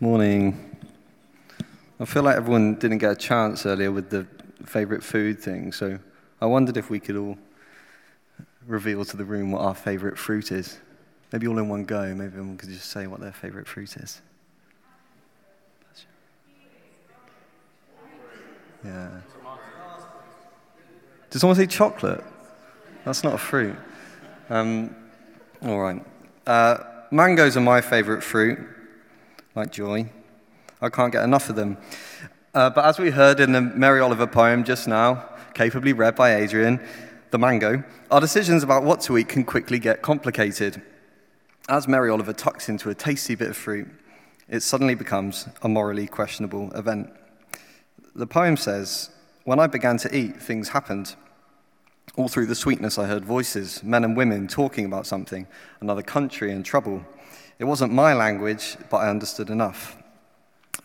Morning. I feel like everyone didn't get a chance earlier with the favourite food thing, so I wondered if we could all reveal to the room what our favourite fruit is. Maybe all in one go, maybe everyone could just say what their favourite fruit is. Yeah. Does someone say chocolate? That's not a fruit. Um, all right. Uh, mangoes are my favourite fruit like joy. I can't get enough of them. Uh, but as we heard in the Mary Oliver poem just now, capably read by Adrian, The Mango, our decisions about what to eat can quickly get complicated. As Mary Oliver tucks into a tasty bit of fruit, it suddenly becomes a morally questionable event. The poem says, When I began to eat, things happened. All through the sweetness, I heard voices, men and women talking about something, another country and trouble. It wasn't my language, but I understood enough.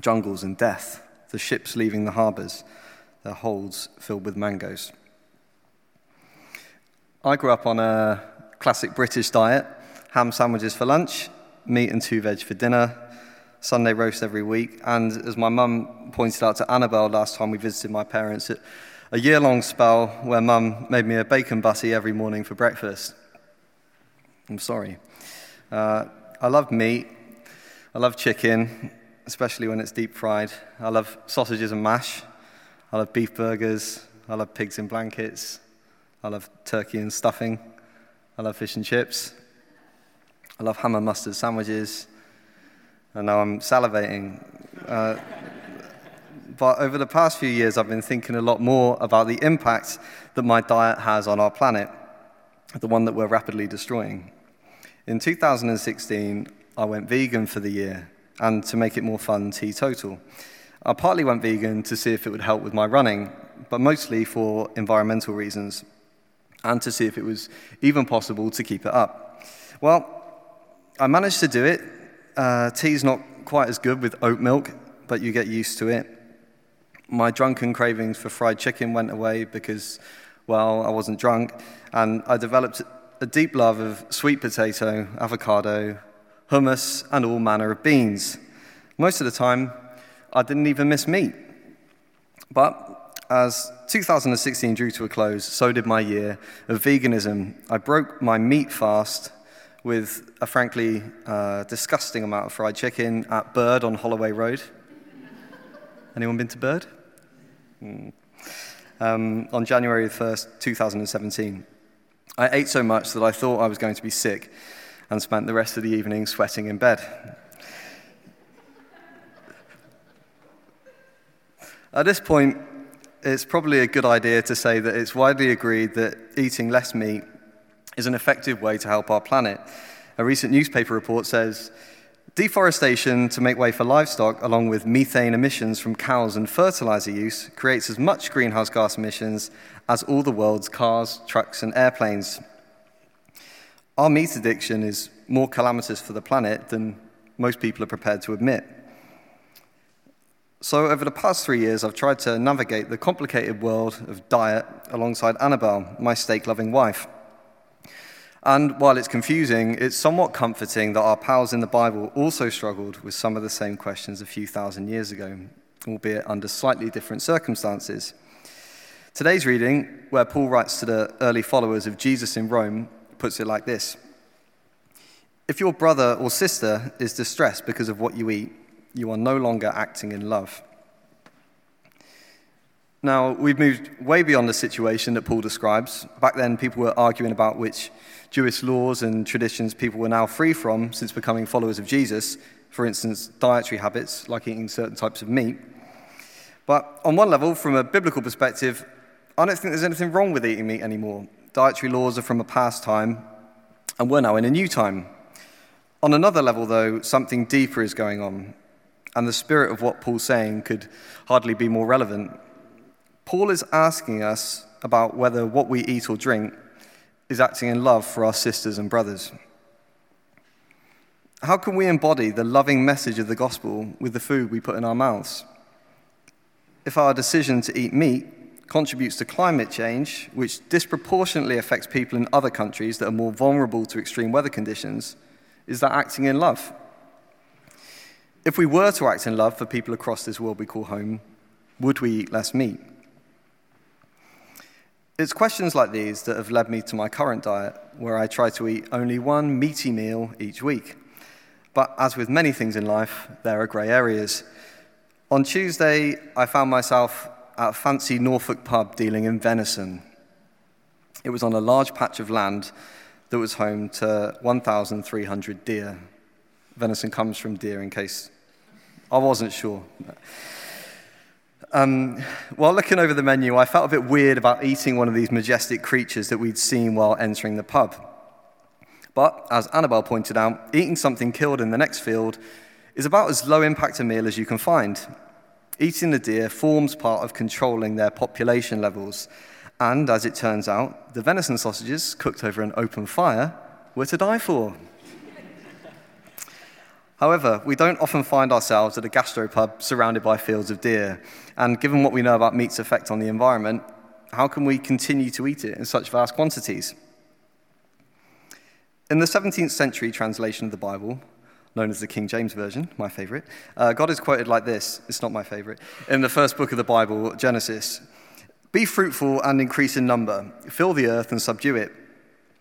Jungles and death, the ships leaving the harbours, their holds filled with mangoes. I grew up on a classic British diet ham sandwiches for lunch, meat and two veg for dinner, Sunday roast every week, and as my mum pointed out to Annabelle last time we visited my parents, a year long spell where mum made me a bacon butty every morning for breakfast. I'm sorry. Uh, I love meat. I love chicken, especially when it's deep fried. I love sausages and mash. I love beef burgers. I love pigs in blankets. I love turkey and stuffing. I love fish and chips. I love ham and mustard sandwiches. And now I'm salivating. Uh, but over the past few years, I've been thinking a lot more about the impact that my diet has on our planet, the one that we're rapidly destroying. In 2016, I went vegan for the year and to make it more fun, teetotal. I partly went vegan to see if it would help with my running, but mostly for environmental reasons and to see if it was even possible to keep it up. Well, I managed to do it. Uh, tea's not quite as good with oat milk, but you get used to it. My drunken cravings for fried chicken went away because, well, I wasn't drunk, and I developed a deep love of sweet potato, avocado, hummus, and all manner of beans. Most of the time, I didn't even miss meat. But as 2016 drew to a close, so did my year of veganism. I broke my meat fast with a frankly uh, disgusting amount of fried chicken at Bird on Holloway Road. Anyone been to Bird? Mm. Um, on January 1st, 2017. I ate so much that I thought I was going to be sick and spent the rest of the evening sweating in bed. At this point, it's probably a good idea to say that it's widely agreed that eating less meat is an effective way to help our planet. A recent newspaper report says deforestation to make way for livestock, along with methane emissions from cows and fertilizer use, creates as much greenhouse gas emissions as all the world's cars, trucks, and airplanes. Our meat addiction is more calamitous for the planet than most people are prepared to admit. So, over the past three years, I've tried to navigate the complicated world of diet alongside Annabelle, my steak loving wife. And while it's confusing, it's somewhat comforting that our pals in the Bible also struggled with some of the same questions a few thousand years ago, albeit under slightly different circumstances. Today's reading, where Paul writes to the early followers of Jesus in Rome, puts it like this If your brother or sister is distressed because of what you eat, you are no longer acting in love. Now, we've moved way beyond the situation that Paul describes. Back then, people were arguing about which Jewish laws and traditions people were now free from since becoming followers of Jesus, for instance, dietary habits like eating certain types of meat. But on one level, from a biblical perspective, I don't think there's anything wrong with eating meat anymore. Dietary laws are from a past time, and we're now in a new time. On another level, though, something deeper is going on, and the spirit of what Paul's saying could hardly be more relevant. Paul is asking us about whether what we eat or drink is acting in love for our sisters and brothers. How can we embody the loving message of the gospel with the food we put in our mouths? If our decision to eat meat contributes to climate change, which disproportionately affects people in other countries that are more vulnerable to extreme weather conditions, is that acting in love? If we were to act in love for people across this world we call home, would we eat less meat? It's questions like these that have led me to my current diet, where I try to eat only one meaty meal each week. But as with many things in life, there are grey areas. On Tuesday, I found myself at a fancy Norfolk pub dealing in venison. It was on a large patch of land that was home to 1,300 deer. Venison comes from deer, in case I wasn't sure. Um, while looking over the menu, I felt a bit weird about eating one of these majestic creatures that we'd seen while entering the pub. But as Annabelle pointed out, eating something killed in the next field is about as low impact a meal as you can find. Eating the deer forms part of controlling their population levels. And as it turns out, the venison sausages cooked over an open fire were to die for. However, we don't often find ourselves at a gastropub surrounded by fields of deer. And given what we know about meat's effect on the environment, how can we continue to eat it in such vast quantities? In the 17th century translation of the Bible, known as the King James Version, my favorite, uh, God is quoted like this it's not my favorite in the first book of the Bible, Genesis Be fruitful and increase in number, fill the earth and subdue it.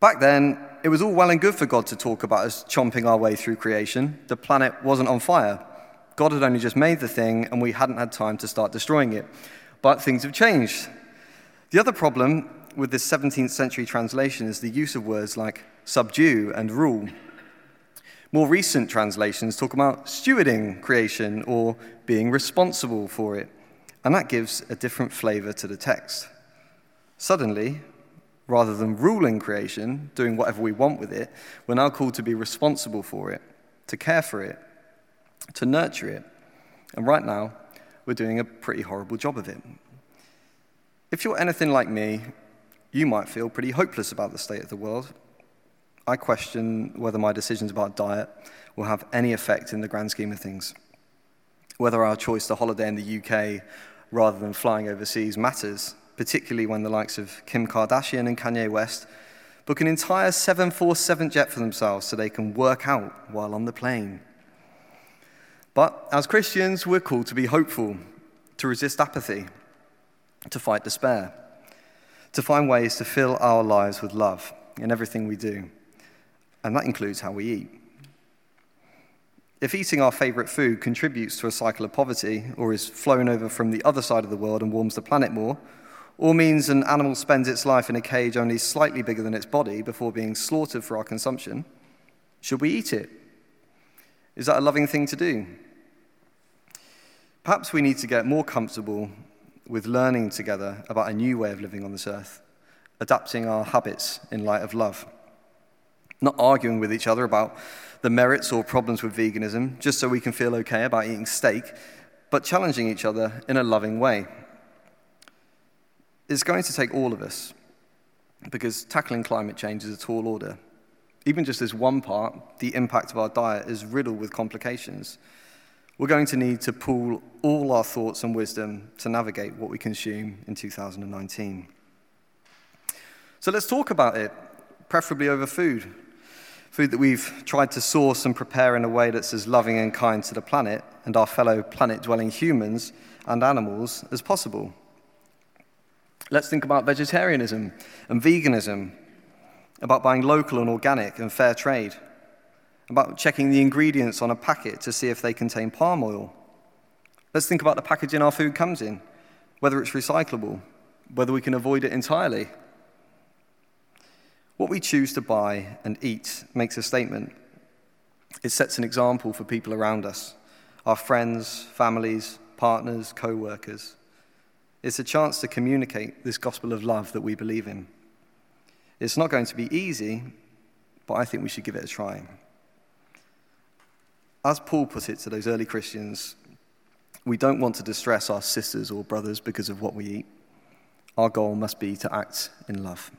Back then, it was all well and good for God to talk about us chomping our way through creation. The planet wasn't on fire. God had only just made the thing, and we hadn't had time to start destroying it. But things have changed. The other problem with this 17th century translation is the use of words like subdue and rule. More recent translations talk about stewarding creation or being responsible for it, and that gives a different flavor to the text. Suddenly, Rather than ruling creation, doing whatever we want with it, we're now called to be responsible for it, to care for it, to nurture it. And right now, we're doing a pretty horrible job of it. If you're anything like me, you might feel pretty hopeless about the state of the world. I question whether my decisions about diet will have any effect in the grand scheme of things. Whether our choice to holiday in the UK rather than flying overseas matters particularly when the likes of Kim Kardashian and Kanye West book an entire 747 jet for themselves so they can work out while on the plane. But as Christians, we're called to be hopeful, to resist apathy, to fight despair, to find ways to fill our lives with love in everything we do. And that includes how we eat. If eating our favorite food contributes to a cycle of poverty or is flown over from the other side of the world and warms the planet more, or means an animal spends its life in a cage only slightly bigger than its body before being slaughtered for our consumption, should we eat it? Is that a loving thing to do? Perhaps we need to get more comfortable with learning together about a new way of living on this earth, adapting our habits in light of love. Not arguing with each other about the merits or problems with veganism just so we can feel okay about eating steak, but challenging each other in a loving way. It's going to take all of us because tackling climate change is a tall order. Even just as one part, the impact of our diet is riddled with complications. We're going to need to pool all our thoughts and wisdom to navigate what we consume in 2019. So let's talk about it, preferably over food. Food that we've tried to source and prepare in a way that's as loving and kind to the planet and our fellow planet dwelling humans and animals as possible. Let's think about vegetarianism and veganism, about buying local and organic and fair trade, about checking the ingredients on a packet to see if they contain palm oil. Let's think about the packaging our food comes in, whether it's recyclable, whether we can avoid it entirely. What we choose to buy and eat makes a statement. It sets an example for people around us our friends, families, partners, co workers. It's a chance to communicate this gospel of love that we believe in. It's not going to be easy, but I think we should give it a try. As Paul put it to those early Christians, We don't want to distress our sisters or brothers because of what we eat. Our goal must be to act in love.